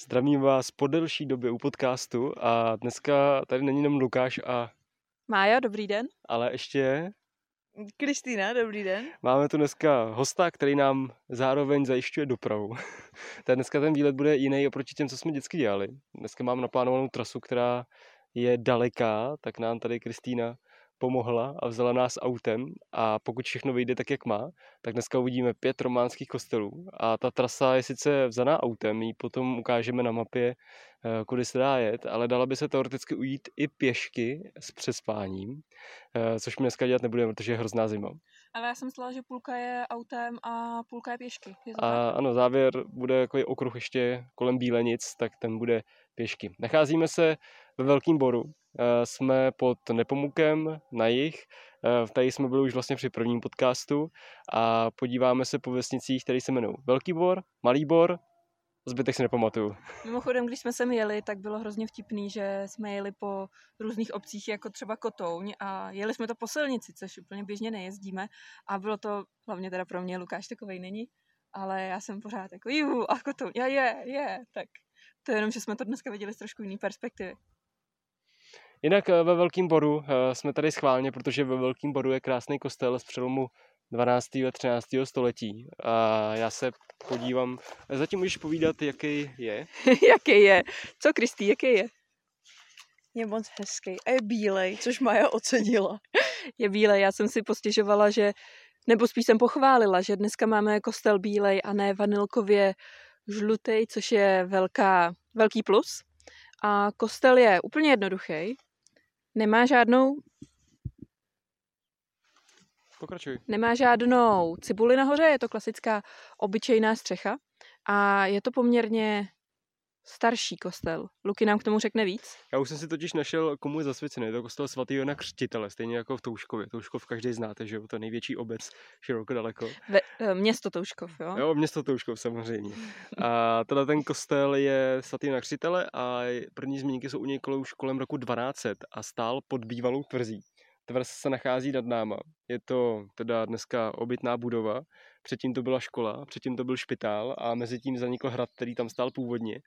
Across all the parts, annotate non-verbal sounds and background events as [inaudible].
Zdravím vás po delší době u podcastu a dneska tady není jenom Lukáš a... Mája, dobrý den. Ale ještě... Kristýna, dobrý den. Máme tu dneska hosta, který nám zároveň zajišťuje dopravu. [laughs] tak dneska ten výlet bude jiný oproti těm, co jsme vždycky dělali. Dneska mám naplánovanou trasu, která je daleká, tak nám tady Kristýna pomohla a vzala nás autem a pokud všechno vyjde tak, jak má, tak dneska uvidíme pět románských kostelů a ta trasa je sice vzaná autem, ji potom ukážeme na mapě, eh, kudy se dá jet, ale dala by se teoreticky ujít i pěšky s přespáním, eh, což my dneska dělat nebudeme, protože je hrozná zima. Ale já jsem myslela, že půlka je autem a půlka je pěšky. Je a ano, závěr bude jako okruh ještě kolem Bílenic, tak ten bude pěšky. Nacházíme se ve Velkým Boru, Eh, jsme pod Nepomukem na jich. Eh, tady jsme byli už vlastně při prvním podcastu a podíváme se po vesnicích, které se jmenují Velký Bor, Malý Bor, zbytek si nepamatuju. Mimochodem, když jsme sem jeli, tak bylo hrozně vtipný, že jsme jeli po různých obcích, jako třeba Kotouň a jeli jsme to po silnici, což úplně běžně nejezdíme a bylo to, hlavně teda pro mě, Lukáš takovej není, ale já jsem pořád jako, juhu, a Kotouň, je, je, je, tak to je jenom, že jsme to dneska viděli z trošku jiný perspektivy. Jinak eh, ve Velkým Boru eh, jsme tady schválně, protože ve Velkým Boru je krásný kostel z přelomu 12. a 13. století. A já se podívám, zatím můžeš povídat, jaký je? [laughs] jaký je? Co, Kristý, jaký je? Je moc hezký a je bílej, což Maja ocenila. [laughs] je bílej, já jsem si postěžovala, že, nebo spíš jsem pochválila, že dneska máme kostel bílej a ne vanilkově žlutý, což je velká, velký plus. A kostel je úplně jednoduchý, Nemá žádnou... Pokračuj. Nemá žádnou cibuli nahoře, je to klasická obyčejná střecha a je to poměrně starší kostel. Luky nám k tomu řekne víc. Já už jsem si totiž našel, komu je zasvěcený. Je to kostel svatého Jana Křtitele, stejně jako v Touškově. Touškov každý znáte, že jo? To největší obec, široko daleko. Ve, eh, město Touškov, jo? Jo, město Touškov samozřejmě. A teda ten kostel je svatý Jana Křtitele a první zmínky jsou u něj už kolem roku 1200 a stál pod bývalou tvrzí. Tvrz se nachází nad náma. Je to teda dneska obytná budova. Předtím to byla škola, předtím to byl špitál a mezi tím zanikl hrad, který tam stál původně.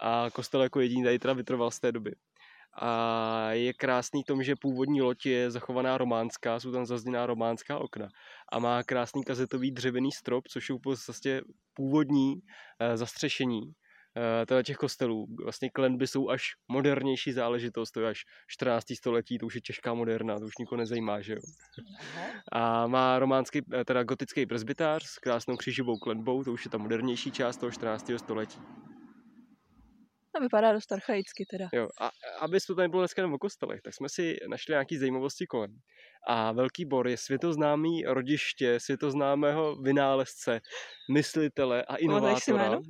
A kostel jako jediný tady teda vytrval z té doby. A je krásný tom, že původní loď je zachovaná románská, jsou tam zazděná románská okna a má krásný kazetový dřevěný strop, což je vlastně původní eh, zastřešení teda těch kostelů. Vlastně klenby jsou až modernější záležitost, to je až 14. století, to už je těžká moderna, to už nikoho nezajímá, že jo. A má románský, eh, teda gotický presbytář s krásnou křížovou klenbou, to už je ta modernější část toho 14. století. To vypadá dost archaicky teda. Jo, a aby to tady bylo dneska o kostelech, tak jsme si našli nějaký zajímavosti kolem. A Velký Bor je světoznámý rodiště světoznámého vynálezce, myslitele a inovátora.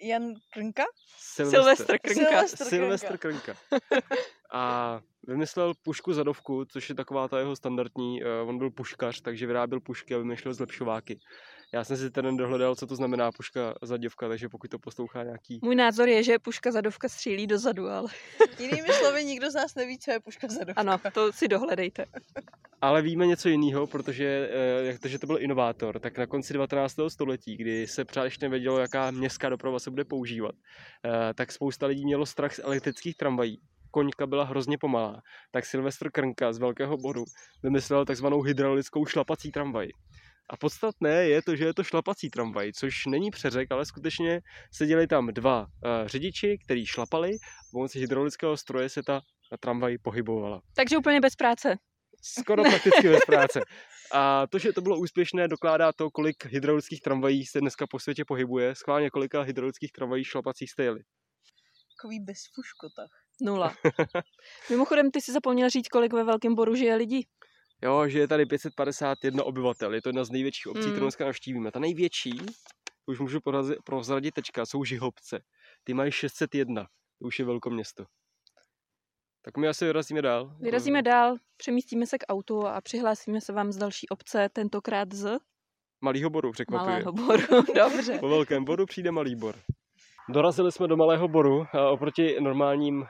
Jan Krnka? Silvestr Krnka. Silvestr Krnka. A vymyslel pušku zadovku, což je taková ta jeho standardní, uh, on byl puškař, takže vyráběl pušky a vymýšlel zlepšováky. Já jsem si ten dohledal, co to znamená puška zaděvka, takže pokud to poslouchá nějaký... Můj názor je, že puška zadovka střílí dozadu, ale... [laughs] Jinými slovy, nikdo z nás neví, co je puška zadovka. Ano, to si dohledejte. Ale víme něco jiného, protože eh, jak to, že to byl inovátor, tak na konci 19. století, kdy se pořád ještě nevědělo, jaká městská doprava se bude používat, eh, tak spousta lidí mělo strach z elektrických tramvají koňka byla hrozně pomalá, tak Silvestr Krnka z Velkého bodu vymyslel takzvanou hydraulickou šlapací tramvaj. A podstatné je to, že je to šlapací tramvaj, což není přeřek, ale skutečně seděli tam dva uh, řidiči, kteří šlapali, pomocí hydraulického stroje se ta tramvaj pohybovala. Takže úplně bez práce. Skoro prakticky bez práce. A to, že to bylo úspěšné, dokládá to, kolik hydraulických tramvají se dneska po světě pohybuje. Schválně kolika hydraulických tramvají šlapacích jste jeli. Takový bezfuškotach. Nula. [laughs] Mimochodem, ty si zapomněl říct, kolik ve Velkém Boru žije lidí. Jo, že je tady 551 obyvatel. Je to jedna z největších obcí, mm. kterou dneska navštívíme. Ta největší, už můžu prozradit tečka, jsou Žihobce. Ty mají 601. To už je velké město. Tak my asi vyrazíme dál. Vyrazíme dál, přemístíme se k autu a přihlásíme se vám z další obce, tentokrát z... Malýho boru, překvapuje. Malého boru, [laughs] dobře. Po velkém boru přijde malý bor. Dorazili jsme do Malého Boru a oproti normálním uh,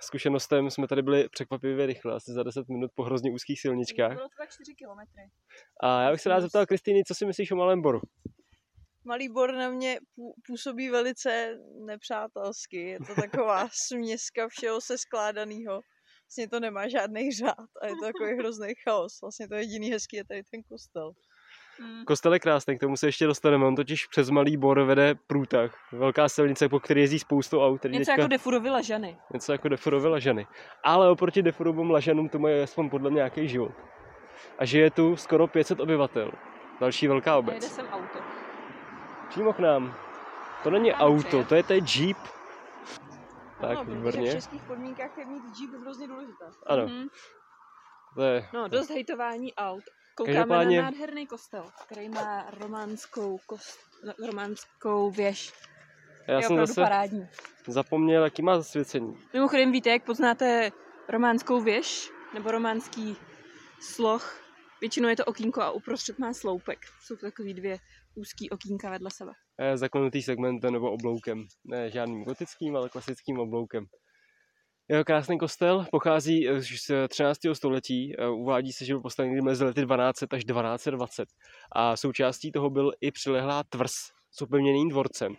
zkušenostem jsme tady byli překvapivě rychle, asi za 10 minut po hrozně úzkých silničkách. Bylo to tak 4 kilometry. A já bych se rád zeptal Kristýny, co si myslíš o Malém Boru? Malý bor na mě pů- působí velice nepřátelsky. Je to taková [laughs] směska všeho se skládaného. Vlastně to nemá žádný řád a je to takový hrozný chaos. Vlastně to jediný hezký je tady ten kostel. Mm. Kostel je krásný, k tomu se ještě dostaneme. On totiž přes Malý Bor vede průtah. Velká silnice, po které jezdí spoustu aut. Něco teďka- jako Defurovi lažany. něco jako Defurovi Lažany. Ale oproti Defurovým Lažanům to mají aspoň podle mě nějaký život. A žije tu skoro 500 obyvatel. Další velká obec. jede sem auto. Přímo k nám. To není Mám auto, přijet. to je ten Jeep. Tak, ano, protože v výborně. českých podmínkách je mít Jeep hrozně důležité. Ano, Mhm. to je... No, dost hejtování aut. Koukáme Každopádně- na nádherný kostel, který má románskou, kost, románskou věž. Já je jsem zase parádní. zapomněl, jaký má zasvěcení. Mimochodem víte, jak poznáte románskou věž nebo románský sloh? Většinou je to okýnko a uprostřed má sloupek. Jsou to takový dvě úzký okýnka vedle sebe. Je zaklenutý segmentem nebo obloukem. Ne žádným gotickým, ale klasickým obloukem. Jeho krásný kostel pochází eh, z 13. století. Eh, Uvádí se, že byl postaven mezi lety 1200 až 1220. A součástí toho byl i přilehlá tvrz s opevněným dvorcem.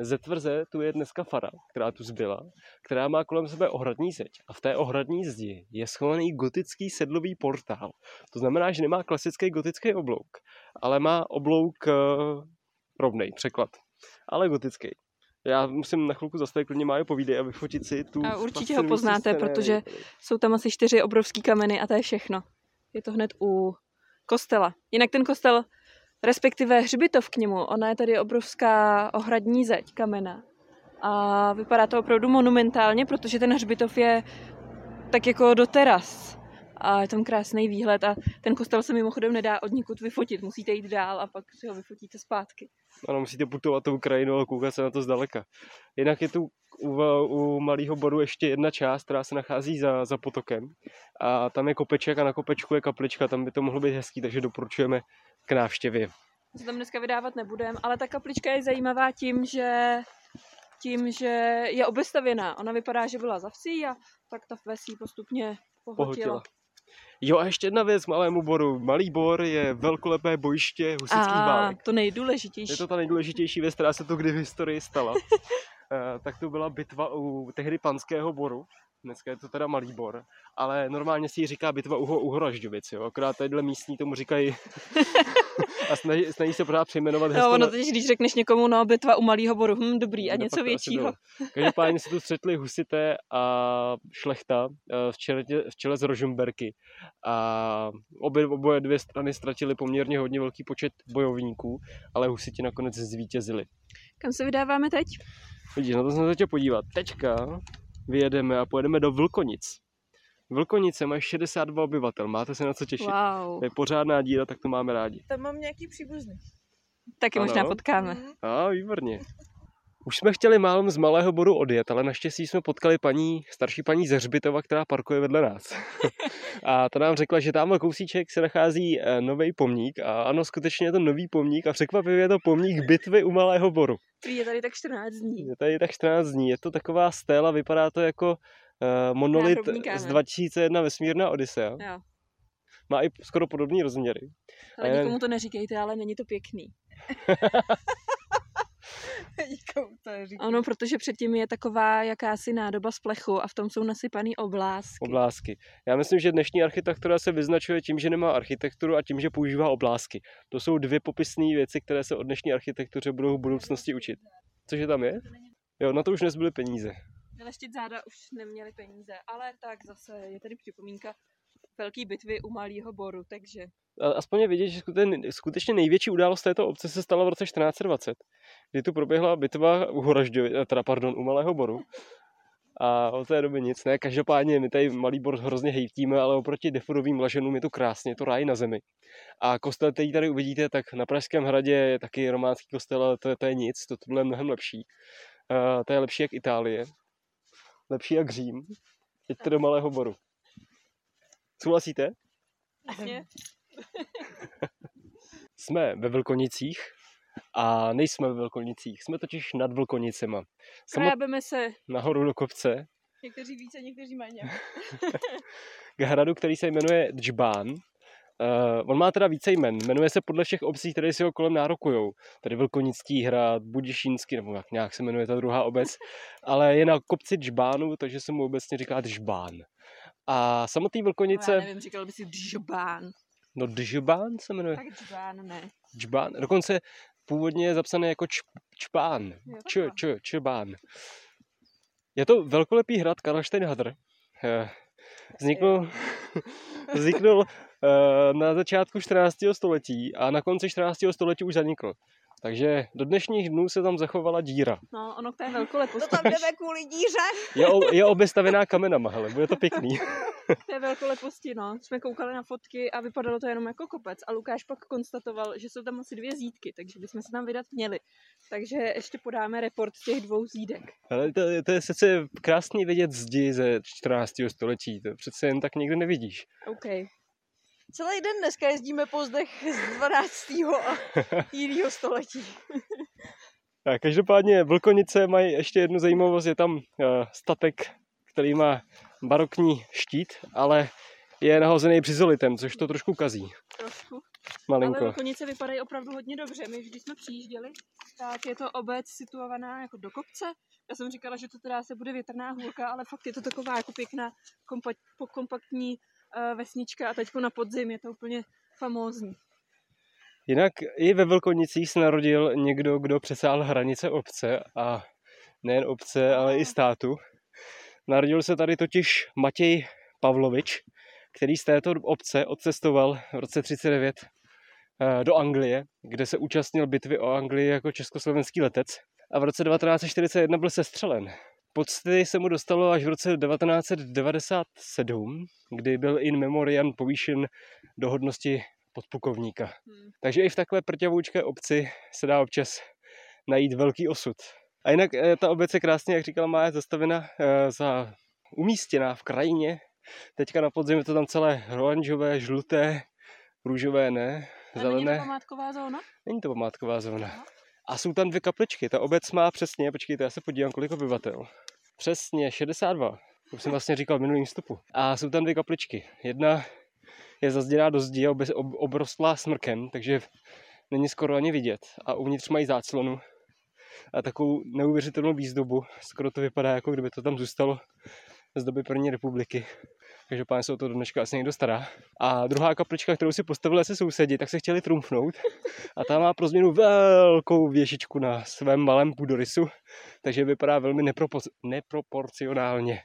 Ze tvrze tu je dneska fara, která tu zbyla, která má kolem sebe ohradní zeď. A v té ohradní zdi je schovaný gotický sedlový portál. To znamená, že nemá klasický gotický oblouk, ale má oblouk eh, rovnej překlad, ale gotický. Já musím na chvilku zastavit, klidně Májo povídej a vyfotit si tu A určitě ho poznáte, scenérii. protože jsou tam asi čtyři obrovský kameny a to je všechno. Je to hned u kostela. Jinak ten kostel, respektive hřbitov k němu, ona je tady obrovská ohradní zeď kamena. A vypadá to opravdu monumentálně, protože ten hřbitov je tak jako do teras. A je tam krásný výhled a ten kostel se mimochodem nedá od nikud vyfotit. Musíte jít dál a pak si ho vyfotíte zpátky. Ano, musíte putovat tou krajinou a koukat se na to zdaleka. Jinak je tu u, u Malého boru ještě jedna část, která se nachází za, za potokem. A tam je kopeček a na kopečku je kaplička, tam by to mohlo být hezký, takže doporučujeme k návštěvě. Se tam dneska vydávat nebudem, ale ta kaplička je zajímavá tím, že tím, že je obestavěná. Ona vypadá, že byla za vsí a tak ta vesí postupně pohltila. Pohltila. Jo a ještě jedna věc k Malému boru. Malý bor je velkolepé bojiště husických A válek. to nejdůležitější. Je to ta nejdůležitější věc, která se tu kdy v historii stala. [laughs] Eh, tak to byla bitva u tehdy panského boru. Dneska je to teda malý bor, ale normálně si ji říká bitva u, Horažďovic, jo. Akorát tadyhle místní tomu říkají [laughs] a snaží, snaží se pořád přejmenovat No, heslo ono na- totiž, když řekneš někomu, no, bitva u malého boru, hm, dobrý, a No, něco většího. Každopádně se tu střetli husité a šlechta eh, v čele, v čele z Rožumberky. A obě, oboje dvě strany ztratily poměrně hodně velký počet bojovníků, ale husiti nakonec zvítězili. Kam se vydáváme teď? Vidíš, na to jsem se podívat. Teďka vyjedeme a pojedeme do Vlkonic. Vlkonice mají 62 obyvatel, máte se na co těšit. Wow. To je pořádná díra, tak to máme rádi. Tam mám nějaký příbuzný. Taky Ano. možná potkáme. Mhm. A, výborně. Už jsme chtěli málem z Malého bodu odjet, ale naštěstí jsme potkali paní, starší paní ze Hřbitova, která parkuje vedle nás. [laughs] a ta nám řekla, že tamhle kousíček se nachází nový pomník a ano, skutečně je to nový pomník a překvapivě je to pomník bitvy u Malého boru. Je tady tak 14 dní. Je tady tak 14 dní, je to taková stéla, vypadá to jako uh, monolit z kámen. 2001 Vesmírná Odyssea. Jo. Má i skoro podobné rozměry. Ale jen- nikomu to neříkejte, ale není to pěkný. [laughs] Nikomu to neříkám. Ano, protože předtím je taková jakási nádoba z plechu a v tom jsou nasypaný oblásky. Oblásky. Já myslím, že dnešní architektura se vyznačuje tím, že nemá architekturu a tím, že používá oblásky. To jsou dvě popisné věci, které se od dnešní architektuře budou v budoucnosti učit. Cože tam je? Jo, na to už nezbyly peníze. Vyleštit záda už neměli peníze, ale tak zase je tady připomínka velké bitvy u Malého boru, takže aspoň je vidět, že skute- skutečně největší událost této obce se stala v roce 1420, kdy tu proběhla bitva u Horažďovi, eh, teda pardon, u Malého boru. A od té doby nic, ne, každopádně my tady Malý bor hrozně hejtíme, ale oproti defurovým laženům je to krásně, je to ráj na zemi. A kostel, který tady uvidíte, tak na Pražském hradě je taky románský kostel, ale to, je- to je nic, to tohle je mnohem lepší. Uh, to je lepší jak Itálie, lepší jak Řím, jeďte do Malého boru. Souhlasíte? [laughs] Jsme ve Vlkonicích a nejsme ve Vlkonicích, jsme totiž nad Vlkonicema. Krábeme se nahoru do kopce Někteří více, někteří méně. [laughs] k hradu, který se jmenuje Džbán. Uh, on má teda více jmen, jmenuje se podle všech obcí, které si ho kolem nárokujou. Tady Vlkonický hrad, Budišínský, nebo jak nějak se jmenuje ta druhá obec, ale je na kopci Džbánu, takže se mu obecně říká Džbán. A samotný Vlkonice... No, já nevím, říkal by si Džbán. No Džbán se jmenuje. Tak Džbán ne. Džbán, dokonce původně je zapsané jako č, Čpán. Č, č, Čbán. Je to velkolepý hrad Karlštejnhadr. Eh, vznikl, vzniknul eh, [laughs] na začátku 14. století a na konci 14. století už zanikl. Takže do dnešních dnů se tam zachovala díra. No, ono k té velkoleposti. To tam jdeme kvůli díře. Je, o, je obestavená kamenama, hele, bude to pěkný. té velkoleposti, no. Jsme koukali na fotky a vypadalo to jenom jako kopec. A Lukáš pak konstatoval, že jsou tam asi dvě zítky, takže bychom se tam vydat měli. Takže ještě podáme report těch dvou zídek. Ale to, to je přece krásný vidět zdi ze 14. století. To přece jen tak někde nevidíš. OK. Celý den dneska jezdíme po zdech z 12. a [laughs] jiného století. A každopádně Vlkonice mají ještě jednu zajímavost, je tam uh, statek, který má barokní štít, ale je nahozený přizolitem, což to trošku kazí. Trošku. Malinko. Ale Vlkonice vypadají opravdu hodně dobře. My, když jsme přijížděli, tak je to obec situovaná jako do kopce. Já jsem říkala, že to teda se bude větrná hůlka, ale fakt je to taková jako pěkná kompa- kompaktní vesnička a teď na podzim je to úplně famózní. Jinak i ve Vlkonicích se narodil někdo, kdo přesál hranice obce a nejen obce, ale i státu. Narodil se tady totiž Matěj Pavlovič, který z této obce odcestoval v roce 39 eh, do Anglie, kde se účastnil bitvy o Anglii jako československý letec a v roce 1941 byl sestřelen. Pocty se mu dostalo až v roce 1997, kdy byl in memoriam povýšen do hodnosti podpukovníka. Hmm. Takže i v takové prťavoučké obci se dá občas najít velký osud. A jinak eh, ta obec je krásně, jak říkala Mája, zastavena eh, za umístěná v krajině. Teďka na podzim je to tam celé oranžové, žluté, růžové, ne, zelené. Není to památková zóna? Není to památková zóna. A jsou tam dvě kapličky. Ta obec má přesně, počkejte, já se podívám, kolik obyvatel. Přesně 62. To jsem vlastně říkal v minulým vstupu. A jsou tam dvě kapličky. Jedna je zazděná do zdi a obrostlá smrkem, takže není skoro ani vidět. A uvnitř mají záclonu a takovou neuvěřitelnou výzdobu. Skoro to vypadá, jako kdyby to tam zůstalo z doby první republiky. Pán se o to do dneška asi někdo stará. A druhá kaplička, kterou si postavili asi sousedi, tak se chtěli trumfnout. A ta má pro změnu velkou věžičku na svém malém půdorysu, takže vypadá velmi nepropor- neproporcionálně.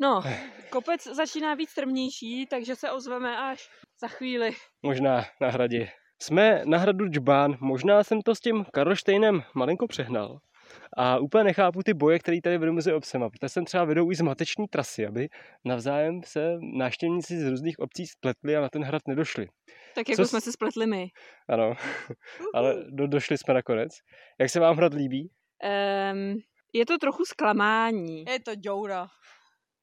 No, kopec začíná být strmnější, takže se ozveme až za chvíli. Možná na hradě. Jsme na hradu Džbán, možná jsem to s tím Karlštejnem malinko přehnal. A úplně nechápu ty boje, které tady vedou mezi obcema, protože sem třeba vedou i zmateční trasy, aby navzájem se návštěvníci z různých obcí spletli a na ten hrad nedošli. Tak jako Co jsme se spletli my. Ano, [laughs] ale do, došli jsme nakonec. Jak se vám hrad líbí? Um, je to trochu zklamání. Je to děura.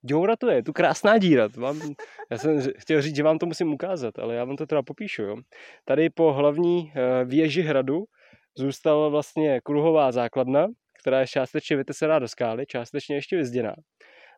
Děura to je, tu krásná díra. To vám, já jsem chtěl říct, že vám to musím ukázat, ale já vám to teda popíšu. Jo. Tady po hlavní eh, věži hradu zůstala vlastně kruhová základna, která je částečně vytesená do skály, částečně ještě vyzděná.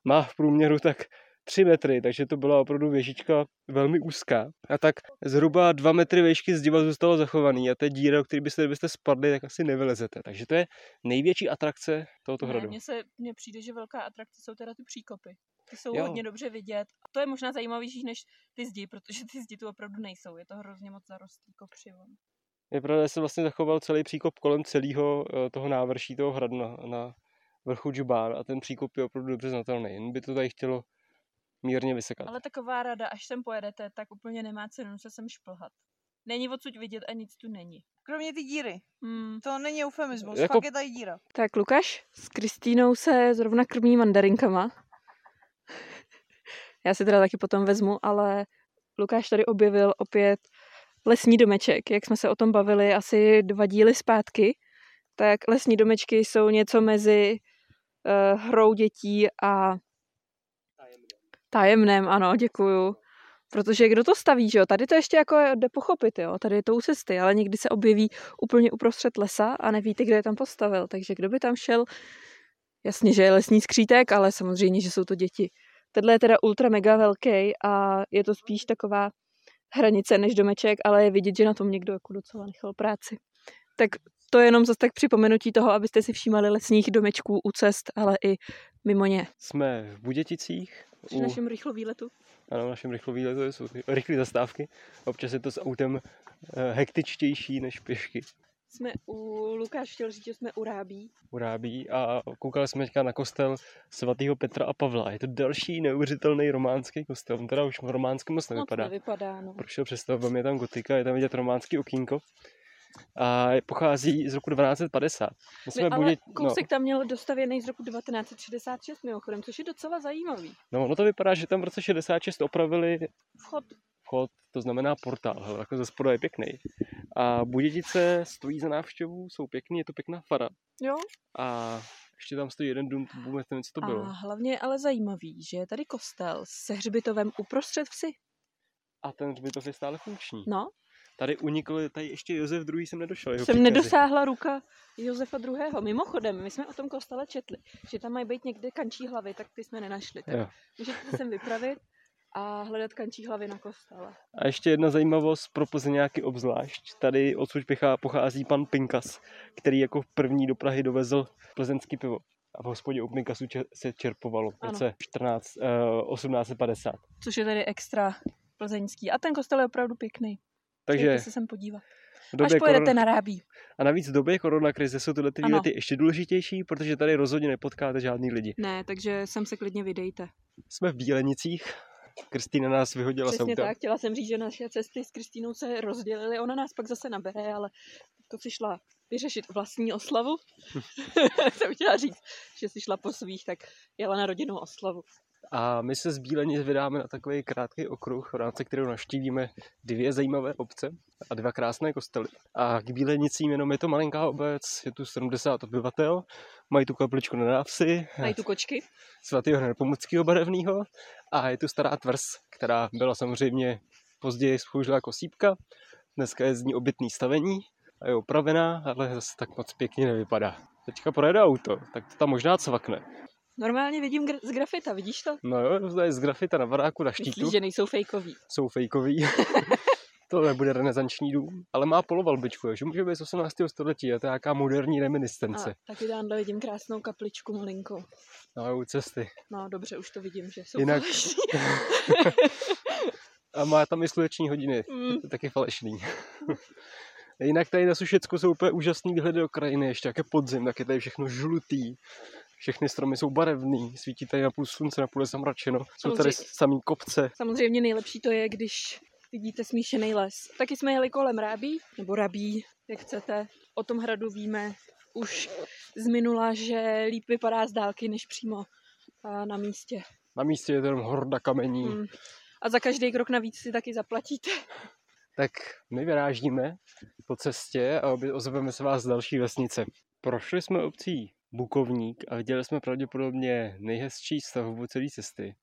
Má v průměru tak 3 metry, takže to byla opravdu věžička velmi úzká. A tak zhruba 2 metry výšky zdiva zůstalo zachovaný a té díra, o který byste, kdybyste spadli, tak asi nevylezete. Takže to je největší atrakce tohoto ne, hradu. Mně se mně přijde, že velká atrakce jsou teda ty příkopy. Ty jsou jo. hodně dobře vidět. A to je možná zajímavější než ty zdi, protože ty zdi tu opravdu nejsou. Je to hrozně moc zarostlý kopřivon. Je pravda, že se vlastně zachoval celý příkop kolem celého eh, toho návrší, toho hradu na, na vrchu Džubán a ten příkop je opravdu dobře znatelný. Jen by to tady chtělo mírně vysekat. Ale taková rada, až sem pojedete, tak úplně nemá cenu se sem šplhat. Není odsud vidět a nic tu není. Kromě ty díry. Hmm. To není eufemismus, jako... fakt je tady díra. Tak Lukáš s Kristýnou se zrovna krmí mandarinkama. [laughs] Já si teda taky potom vezmu, ale Lukáš tady objevil opět lesní domeček, jak jsme se o tom bavili asi dva díly zpátky, tak lesní domečky jsou něco mezi uh, hrou dětí a tajemném, ano, děkuju. Protože kdo to staví, že jo? Tady to ještě jako jde pochopit, jo? Tady je to u cesty, ale někdy se objeví úplně uprostřed lesa a nevíte, kdo je tam postavil. Takže kdo by tam šel? Jasně, že je lesní skřítek, ale samozřejmě, že jsou to děti. Tenhle je teda ultra mega velký a je to spíš taková hranice než domeček, ale je vidět, že na tom někdo jako docela nechal práci. Tak to je jenom zase tak připomenutí toho, abyste si všímali lesních domečků u cest, ale i mimo ně. Jsme v Buděticích. Při našem rychlovýletu. Ano, v našem rychlovýletu jsou rychlé zastávky. Občas je to s autem eh, hektičtější než pěšky. Jsme u, Lukáš chtěl říct, že jsme u Rábí. U Rábí a koukali jsme teďka na kostel svatého Petra a Pavla. Je to další neuvěřitelný románský kostel. On teda už románsky moc nevypadá. Moc nevypadá, no. Prošel přestavbami, je tam gotika, je tam vidět románský okýnko. A pochází z roku 1250. My jsme ale budě... kousek no. tam měl dostavěný z roku 1966 mimochodem, což je docela zajímavý. No, no to vypadá, že tam v roce 66 opravili vchod. Vchod, to znamená portál, hele, jako ze spoda je pěkný. A Budětice stojí za návštěvu, jsou pěkný, je to pěkná fara. Jo. A ještě tam stojí jeden dům, vůbec nevím, co to bylo. A hlavně ale zajímavý, že je tady kostel se hřbitovem uprostřed vsi. A ten hřbitov je stále funkční. No. Tady unikl, tady ještě Josef II. jsem nedošel. Jeho jsem příkazy. nedosáhla ruka Josefa II. Mimochodem, my jsme o tom kostele četli, že tam mají být někde kančí hlavy, tak ty jsme nenašli. Tak můžete se sem vypravit a hledat kančí hlavy na kostele. A ještě jedna zajímavost pro Plzeňáky obzvlášť. Tady odsud pochází pan Pinkas, který jako první do Prahy dovezl plzeňský pivo. A v hospodě u Pinkasu se čerpovalo v roce 14, uh, 1850. Což je tady extra plzeňský. A ten kostel je opravdu pěkný. Takže se sem podívat. Až pojedete korona... na Rábí. A navíc v době koronakrize jsou tyhle ty výlety ještě důležitější, protože tady rozhodně nepotkáte žádný lidi. Ne, takže sem se klidně vydejte. Jsme v Bílenicích, Kristýna nás vyhodila Přesně s tak, chtěla jsem říct, že naše cesty s Kristýnou se rozdělily, ona nás pak zase nabere, ale to si šla vyřešit vlastní oslavu. [laughs] jsem chtěla říct, že si šla po svých, tak jela na rodinnou oslavu. A my se z Bílenic vydáme na takový krátký okruh, v rámci kterého navštívíme dvě zajímavé obce a dva krásné kostely. A k Bílenicím jenom je to malinká obec, je tu 70 obyvatel, mají tu kapličku na návsi. Mají tu kočky. Svatého Nepomuckého barevného a je tu stará tvrz, která byla samozřejmě později spoužila jako sípka. Dneska je z ní obytný stavení a je opravená, ale zase tak moc pěkně nevypadá. Teďka projede auto, tak to tam možná cvakne. Normálně vidím gr- z grafita, vidíš to? No jo, to je z grafita na baráku na štítu. Myslíš, že nejsou fejkový? Jsou fejkový. [laughs] to nebude renesanční dům, ale má polovalbičku, že může být z 18. století a to je nějaká moderní reminiscence. A taky tamhle vidím krásnou kapličku malinko. No, u cesty. No, dobře, už to vidím, že jsou Jinak... [laughs] a má tam i sluneční hodiny, mm. taky falešný. [laughs] Jinak tady na Sušecku jsou úplně úžasný výhledy do krajiny, ještě jak je podzim, tak je tady všechno žlutý, všechny stromy jsou barevný, svítí tady na půl slunce, na půl je zamračeno, jsou tady samý kopce. Samozřejmě nejlepší to je, když vidíte smíšený les. Taky jsme jeli kolem Rábí, nebo Rabí, jak chcete. O tom hradu víme už z minula, že líp vypadá z dálky, než přímo na místě. Na místě je to jenom horda kamení. Hmm. A za každý krok navíc si taky zaplatíte. Tak my vyrážíme po cestě a ozveme se vás z další vesnice. Prošli jsme obcí Bukovník a viděli jsme pravděpodobně nejhezčí stavbu celé cesty.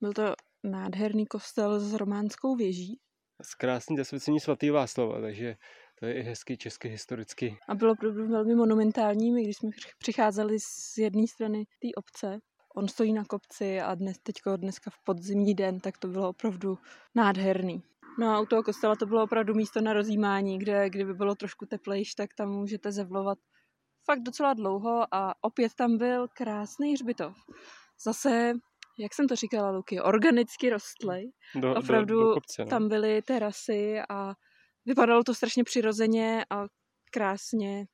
Byl to nádherný kostel s románskou věží. S krásný zasvěcení svatý Václava, takže to je i hezky česky historicky. A bylo opravdu velmi monumentální, my když jsme přicházeli z jedné strany té obce, on stojí na kopci a dnes, teďko dneska v podzimní den, tak to bylo opravdu nádherný. No a u toho kostela to bylo opravdu místo na rozjímání, kde kdyby bylo trošku teplejš, tak tam můžete zevlovat fakt docela dlouho a opět tam byl krásný hřbitov. Zase, jak jsem to říkala, Luky, organicky rostlej. Do, Opravdu do, do kopce, tam byly terasy a vypadalo to strašně přirozeně a krásně.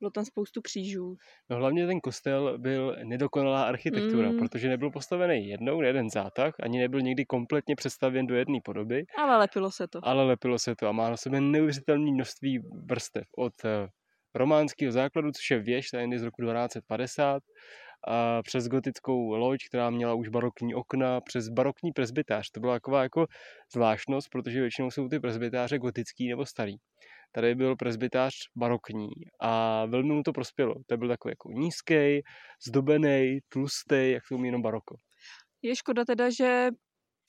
Bylo tam spoustu křížů. No hlavně ten kostel byl nedokonalá architektura, mm. protože nebyl postavený jednou, jeden zátah, ani nebyl nikdy kompletně představěn do jedné podoby. Ale lepilo se to. Ale lepilo se to a má na sebe neuvěřitelné množství vrstev od eh, románského základu, což je věž tajny z roku 1250, a přes gotickou loď, která měla už barokní okna, přes barokní presbytář. To byla taková jako zvláštnost, protože většinou jsou ty presbytáře gotický nebo starý. Tady byl presbytář barokní a velmi mu to prospělo. To byl takový jako nízký, zdobený, tlustý, jak to umí jenom baroko. Je škoda teda, že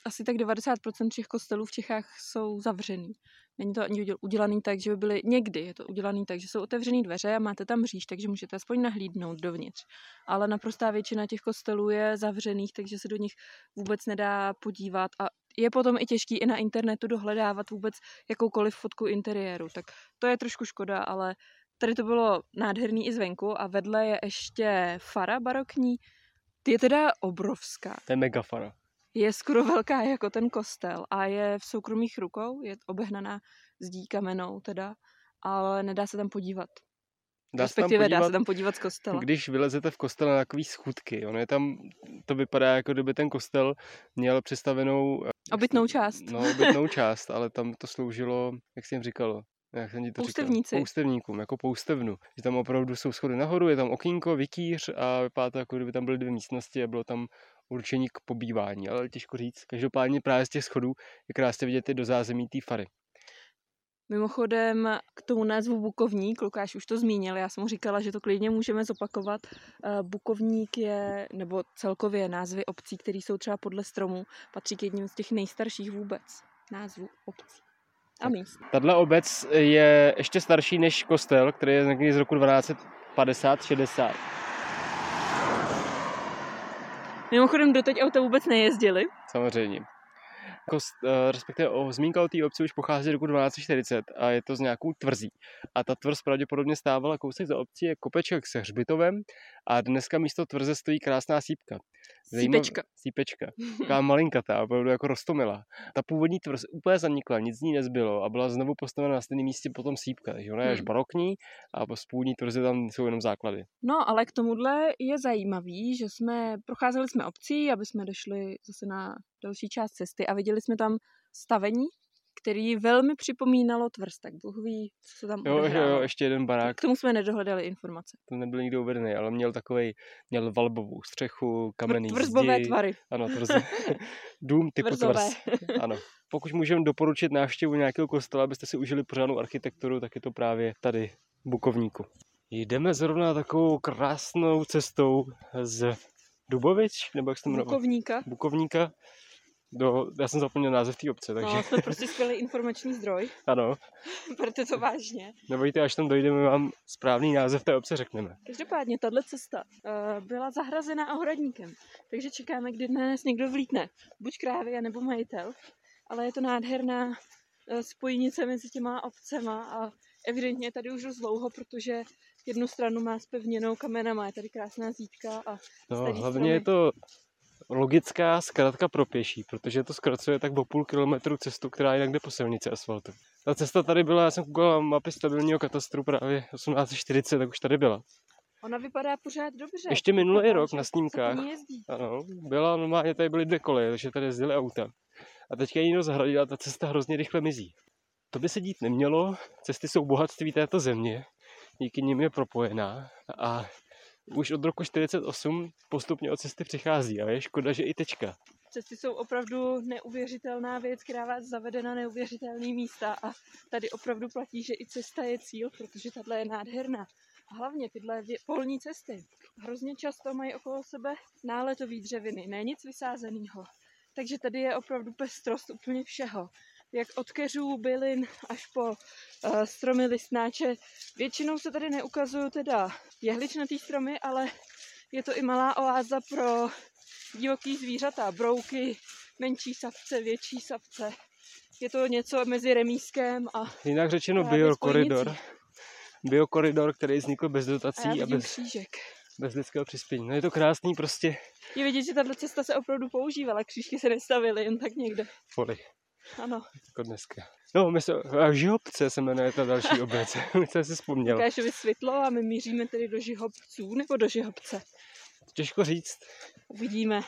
asi tak 90% všech kostelů v Čechách jsou zavřený. Není to ani udělaný tak, že by byly někdy, je to udělaný tak, že jsou otevřené dveře a máte tam mříž, takže můžete aspoň nahlídnout dovnitř. Ale naprostá většina těch kostelů je zavřených, takže se do nich vůbec nedá podívat a je potom i těžký i na internetu dohledávat vůbec jakoukoliv fotku interiéru. Tak to je trošku škoda, ale tady to bylo nádherný i zvenku a vedle je ještě fara barokní. Ty je teda obrovská. To je mega fara. Je skoro [laughs] velká jako ten kostel a je v soukromých rukou, je obehnaná zdí kamenou teda, ale nedá se tam podívat. Dá se tam Respektive dá podívat, se tam podívat z kostela. Když vylezete v kostele na takový schůdky, ono je tam, to vypadá jako kdyby ten kostel měl představenou... eh, Obytnou část. No, obytnou část, ale tam to sloužilo, jak jsem říkalo, jak jsem ti to Poustevníci. říkal? Poustevníkům, jako poustevnu. Že tam opravdu jsou schody nahoru, je tam okýnko, vikýř a vypadá to, jako kdyby tam byly dvě místnosti a bylo tam určení k pobývání, ale těžko říct. Každopádně právě z těch schodů je krásně vidět i do zázemí té fary. Mimochodem k tomu názvu Bukovník, Lukáš už to zmínil, já jsem mu říkala, že to klidně můžeme zopakovat. Eh, Bukovník je, nebo celkově názvy obcí, které jsou třeba podle stromů, patří k jedním z těch nejstarších vůbec názvů obcí a míst. Tahle obec je ještě starší než kostel, který je z roku 1250-60. Mimochodem doteď auta vůbec nejezdily. Samozřejmě. Kost, eh, respektive o, zmínka o té obci už pochází z roku 1240 a je to z nějakou tvrzí. A ta tvrz pravděpodobně stávala kousek za obcí, je kopeček se hřbitovem a dneska místo tvrze stojí krásná sípka. Sípečka. Sípečka. [laughs] Taková malinkatá, opravdu jako rostomila. Ta původní tvrz úplně zanikla, nic z ní nezbylo a byla znovu postavena na stejném místě potom sípka. Takže ona je až Hmm. barokní a z původní tvrze tam jsou jenom základy. No, ale k tomuhle je zajímavý, že jsme procházeli jsme obcí, aby jsme došli zase na další část cesty a viděli jsme tam stavení, který velmi připomínalo tvrz, tak Bůh ví, co se tam Jo, jo, odehrálo. jo, ještě jeden barák, K tomu jsme nedohledali informace. to nebyl nikdo uvedený, ale měl takový, měl valbovou střechu, kamenný Tvrzbové zdi. tvary. Ano, tvrze. [laughs] Dům typu Tvrzové. tvrz. [laughs] Ano. Pokud můžeme doporučit návštěvu nějakého kostela, abyste si užili pořádnou architekturu, tak je to právě tady v Bukovníku. Jdeme zrovna takovou krásnou cestou z Dubovič, nebo jak se to jmenuje? Bukovníka. Bukovníka. Do, já jsem zapomněl název té obce, takže No, jsme prostě skvělý informační zdroj, [laughs] ano. berte to vážně. Nebojte, až tam dojdeme, vám správný název té obce řekneme. Každopádně, tahle cesta uh, byla zahrazená ohradníkem, takže čekáme, kdy dnes někdo vlítne. Buď krávě, nebo majitel, ale je to nádherná uh, spojnice mezi těma obcema a evidentně tady už dost dlouho, protože jednu stranu má spevněnou kamenama, je tady krásná zítka a No, hlavně je to logická zkratka pro pěší, protože to zkracuje tak o půl kilometru cestu, která jinak jde po silnici asfaltu. Ta cesta tady byla, já jsem koukal mapy stabilního katastru právě 1840, tak už tady byla. ona vypadá pořád dobře. Ještě minulý Vypadá, rok na snímkách. Ano, byla normálně, tady byly dvě koleje, takže tady jezdily auta. A teďka ji někdo zahradil a ta cesta hrozně rychle mizí. To by se dít nemělo, cesty jsou bohatství této země, díky nim je propojená a už od roku 48 postupně od cesty přichází a je škoda, že i tečka. Cesty jsou opravdu neuvěřitelná věc, která vás zavede na neuvěřitelné místa a tady opravdu platí, že i cesta je cíl, protože tahle je nádherná. A hlavně tyhle polní cesty hrozně často mají okolo sebe náletové dřeviny, ne nic vysázeného. Takže tady je opravdu pestrost úplně všeho. Jak od keřů, bylin až po uh, stromy listnáče. Většinou se tady neukazují teda jehličnatý stromy, ale je to i malá oáza pro divoký zvířata, brouky, menší savce, větší savce. Je to něco mezi remískem a Jinak řečeno biokoridor. Biokoridor, který vznikl bez a já dotací a, vidím bez, křížek. bez lidského přispění. No je to krásný prostě Je vidět, že tato cesta se opravdu používala, křížky se nestavily jen tak někde. poli, Ano, jako dneska. No, my se, a Žihobce se jmenuje ta další obec, my [laughs] jsem si vzpomněl. Lukášovi světlo a my míříme tedy do Žihobců nebo do Žihobce. Těžko říct. Uvidíme.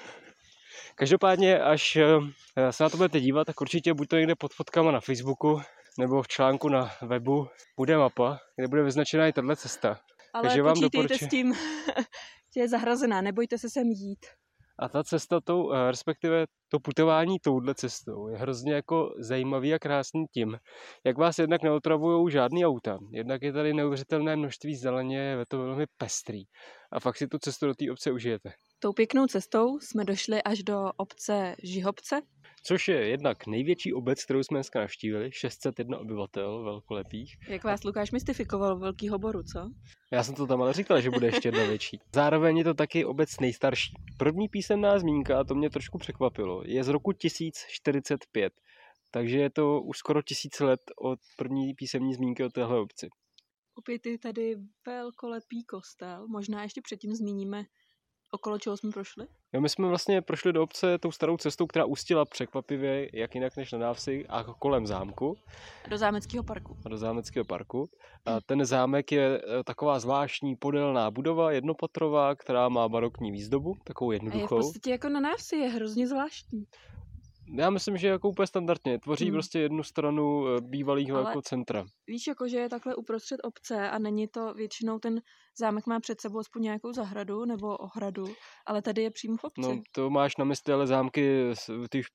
Každopádně, až eh, se na to budete dívat, tak určitě buď to někde pod fotkama na Facebooku, nebo v článku na webu bude mapa, kde bude vyznačená i tahle cesta. Ale Takže vám počítejte doporučuji. s tím, [laughs] že je zahrazená, nebojte se sem jít. A ta cesta, tou, eh, respektive to putování touhle cestou je hrozně jako zajímavý a krásný tím, jak vás jednak neotravují žádný auta. Jednak je tady neuvěřitelné množství zeleně, je to velmi pestrý. A fakt si tu cestu do té obce užijete. Tou pěknou cestou jsme došli až do obce Žihobce. což je jednak největší obec, kterou jsme dneska navštívili, 601 obyvatel velkolepých. Jak vás Lukáš mystifikoval Velký hoboru, co? Já jsem to tam ale říkal, že bude ještě jedna větší. [laughs] Zároveň je to taky obec nejstarší. První písemná zmínka, a to mě trošku překvapilo, je z roku 1045. Takže je to už skoro tisíc let od první písemní zmínky o téhle obci. Opět je tady velkolepý kostel. Možná ještě předtím zmíníme, okolo čeho jsme prošli. Jo, my jsme vlastně prošli do obce tou starou cestou, která ústila překvapivě, jak jinak než na návsi, a kolem zámku. Do zámeckého parku. A do zámeckého parku. A ten zámek je eh, taková zvláštní podélná budova, jednopatrová, která má barokní výzdobu, takovou A je v jednoduchou. podstatě jako na návsi, je hrozně zvláštní. Já myslím, že jako úplně standardně. Tvoří Hmm. prostě jednu stranu eh, bývalého jako centra. Víš, jako že je takhle uprostřed obce a není to většinou ten zámek má před sebou aspoň nějakou zahradu nebo ohradu, ale tady je přímo v obci. No, to máš na mysli, ale zámky, ty už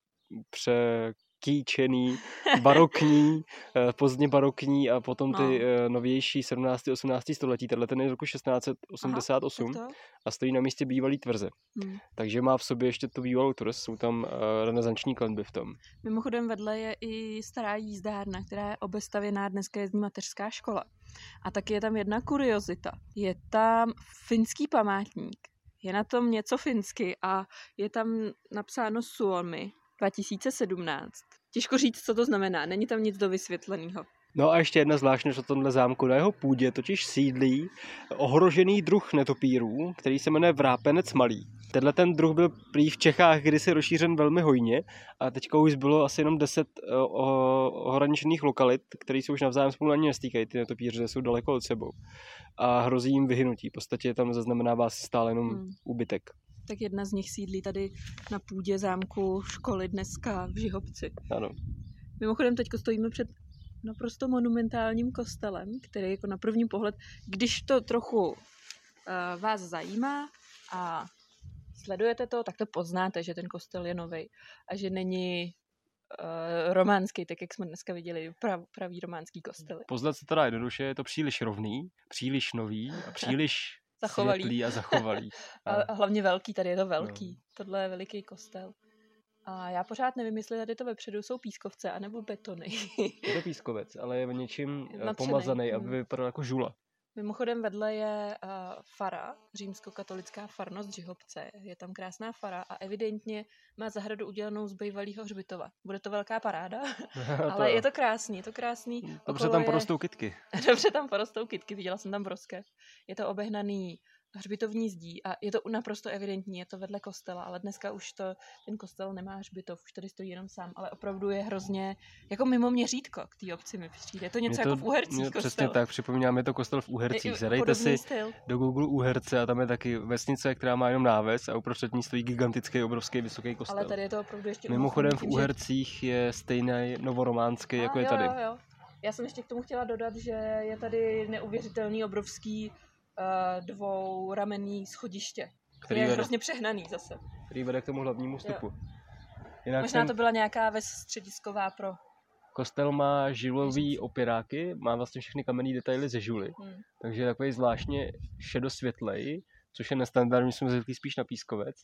překýčený, [laughs] barokní, eh, pozdně barokní a potom ty No. eh, novější 17. 18. století. Tenhle ten je z roku 1688 Tak to? a stojí na místě bývalý tvrze. Hm. Takže má v sobě ještě tu bývalou tvrz, jsou tam eh, renesanční klenby v tom. Mimochodem vedle je i stará jízdárna, která je obestavěná, dneska jezdí mateřská škola. A taky je tam jedna kuriozita. Je tam finský památník. Je na tom něco finsky a je tam napsáno Suomi 2017. Těžko říct, co to znamená, není tam nic do vysvětleného. No a ještě jedna zvláštnost o tomhle zámku. Na jeho půdě totiž sídlí ohrožený druh netopírů, který se jmenuje vrápenec malý. Tenhle ten druh byl prý v Čechách kdysi rozšířen velmi hojně a teďka už bylo asi jenom 10 eh, ohraničených lokalit, které se už navzájem spolu ani nestýkají, ty netopíře jsou daleko od sebou. A hrozí jim vyhynutí. V podstatě tam zaznamenává se stále jenom Hmm. úbytek. Tak jedna z nich sídlí tady na půdě zámku školy dneska v Žihobci. Ano. Mimochodem teď stojíme před naprosto monumentálním kostelem, který jako na první pohled, když to trochu uh, vás zajímá a sledujete to, tak to poznáte, že ten kostel je nový a že není uh, románský, tak jak jsme dneska viděli, prav, pravý románský kostel. Poznat se teda jednoduše, je to příliš rovný, příliš nový a příliš [laughs] Zachovalý. světlý a zachovalý. [laughs] A, a hlavně velký, tady je to velký. Tohle je veliký kostel. A já pořád nevím, jestli tady to vepředu jsou pískovce anebo betony. Je to pískovec, ale je něčím [laughs] Natřenej, pomazaný, aby hm. vypadal jako žula. Mimochodem vedle je uh, fara, římskokatolická farnost Žihobce. Je tam krásná fara a evidentně má zahradu udělanou z bývalého hřbitova. Bude to velká paráda, [laughs] [laughs] ale je to krásný, je to krásný. Dobře Okolo tam je- porostou kytky. [laughs] Dobře tam porostou kytky, viděla jsem tam broskev. Je to obehnaný hřbitovní zdí a je to naprosto evidentní, je to vedle kostela, ale dneska už to, ten kostel nemá hřbitov, už tady stojí jenom sám, ale opravdu je hrozně jako mimo měřítko k té obci mi přijde. Je to něco Mně jako v Uhercích kostel. Přesně tak, připomíná mi to kostel v Je- Úhercích. je Zadejte si styl. do Google Úherce a tam je taky vesnice, která má jenom náves a uprostřed ní stojí gigantický, obrovský, vysoký kostel. Ale tady je to opravdu ještě Mimochodem v Úhercích je stejný novorománský, A jako je jo, tady. Jo, jo. Já jsem ještě k tomu chtěla dodat, že je tady neuvěřitelný, obrovský uh, dvouramenný schodiště. Který je vede, hrozně přehnaný zase. který vede k tomu hlavnímu vstupu. Jinak Možná ten to byla nějaká ves středisková pro... kostel má žilový opěráky, má vlastně všechny kamenné detaily ze žuly, Hm. takže je takový zvláštně šedosvětlej, což je nestandardní, jsme zvyklí spíš na pískovec,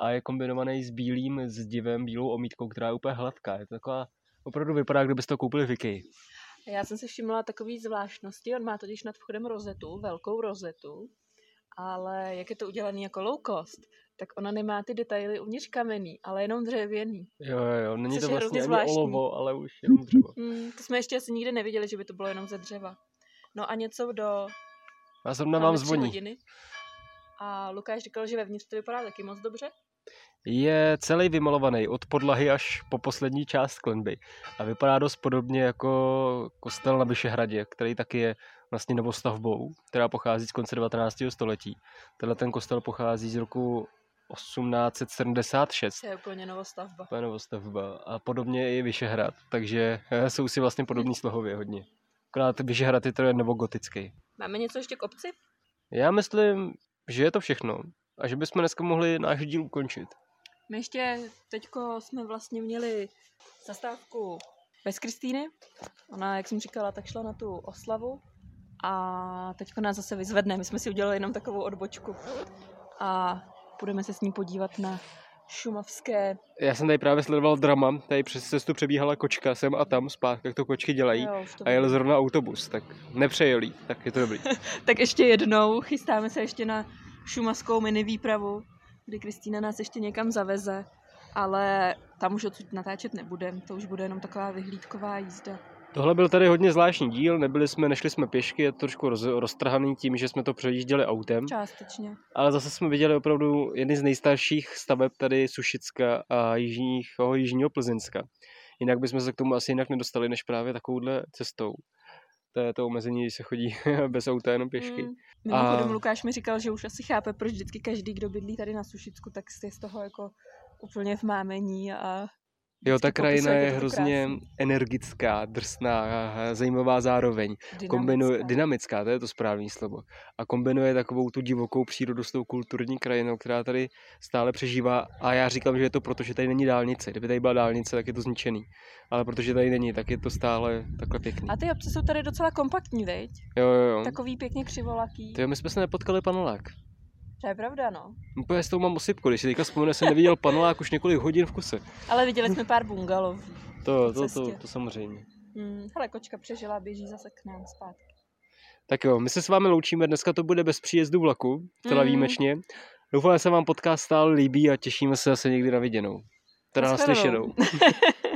a je kombinovaný s bílým zdivem, bílou omítkou, která je úplně hladká. Je to taková, opravdu vypadá, kdybyste to koupili v Ikea. Já jsem si všimla takové zvláštnosti, on má totiž nad vchodem rozetu, velkou rozetu, ale jak je to udělaný jako low cost, tak ona nemá ty detaily uvnitř kamenný, ale jenom dřevěný. Jo, jo, jo, není Což to vlastně ani olovo, ale už jenom dřevo. Hmm, [laughs] to jsme ještě asi nikdy neviděli, že by to bylo jenom ze dřeva. No a něco do... Já zrovna vám zvoní. hodiny. A Lukáš říkal, že vevnitř to vypadá taky moc dobře. Je celý vymalovaný od podlahy až po poslední část klenby a vypadá dost podobně jako kostel na Vyšehradě, který taky je vlastně novostavbou, která pochází z konce 19. století. Tenhle ten kostel pochází z roku 1876. To je úplně novostavba. To je novostavba. A podobně i Vyšehrad, takže eh, jsou si vlastně podobný slohově hodně. Akorát Vyšehrad je to novogotický. Máme něco ještě k obci? Já myslím, že je to všechno a že bychom dneska mohli náš díl ukončit. My ještě teďko jsme vlastně měli zastávku bez Kristýny. Ona, jak jsem říkala, tak šla na tu oslavu a teďko nás zase vyzvedne. My jsme si udělali jenom takovou odbočku a budeme se s ní podívat na šumavské. Já jsem tady právě sledoval drama, tady přes cestu přebíhala kočka sem a tam zpátky, jak to kočky dělají. Jo, to A jel zrovna autobus, tak nepřejel jí, tak je to dobrý. [laughs] Tak ještě jednou, chystáme se ještě na šumavskou mini výpravu, kdy Kristýna nás ještě někam zaveze, ale tam už odsud natáčet nebudem, to už bude jenom taková vyhlídková jízda. Tohle byl tady hodně zvláštní díl, nebyli jsme, nešli jsme pěšky, je to trošku roz, roztrhaný tím, že jsme to přejížděli autem, Částečně. ale zase jsme viděli opravdu jedny z nejstarších staveb tady Sušicka a jižních, oh, jižního Plzeňska. Jinak bychom se k tomu asi jinak nedostali, než právě takovouhle cestou. To je to omezení, když se chodí [laughs] bez auta, jenom pěšky. Mm. Mimochodem A- Lukáš mi říkal, že už asi chápe, proč vždycky každý, kdo bydlí tady na Sušicku, tak je z toho jako úplně v mámení a Jo, ta krajina je hrozně krásný. energická, drsná, zajímavá zároveň. Kombinuje, Dynamická. dynamická, to je to správné slovo. A kombinuje takovou tu divokou přírodu s tou kulturní krajinou, která tady stále přežívá. A já říkám, že je to proto, že tady není dálnice. Kdyby tady byla dálnice, tak je to zničený. Ale protože tady není, tak je to stále takhle pěkný. A ty obce jsou tady docela kompaktní, veď? Jo, jo, jo. Takový pěkně křivolaký. Ty, my jsme se nepotkali panelák. To je pravda, no. Úplně s tou mám osypku, když si teďka vzpomenu, jsem neviděl panelák už několik hodin v kuse. Ale viděli jsme pár bungalov. To, to, to, to samozřejmě. Hmm. Hele, kočka přežila, běží zase k nám zpátky. Tak jo, my se s vámi loučíme, dneska to bude bez příjezdu vlaku, zcela Mm. výjimečně. Doufám, že se vám podcast stále líbí a těšíme se zase někdy na viděnou. Teda Naschledanou. naslyšenou. [laughs]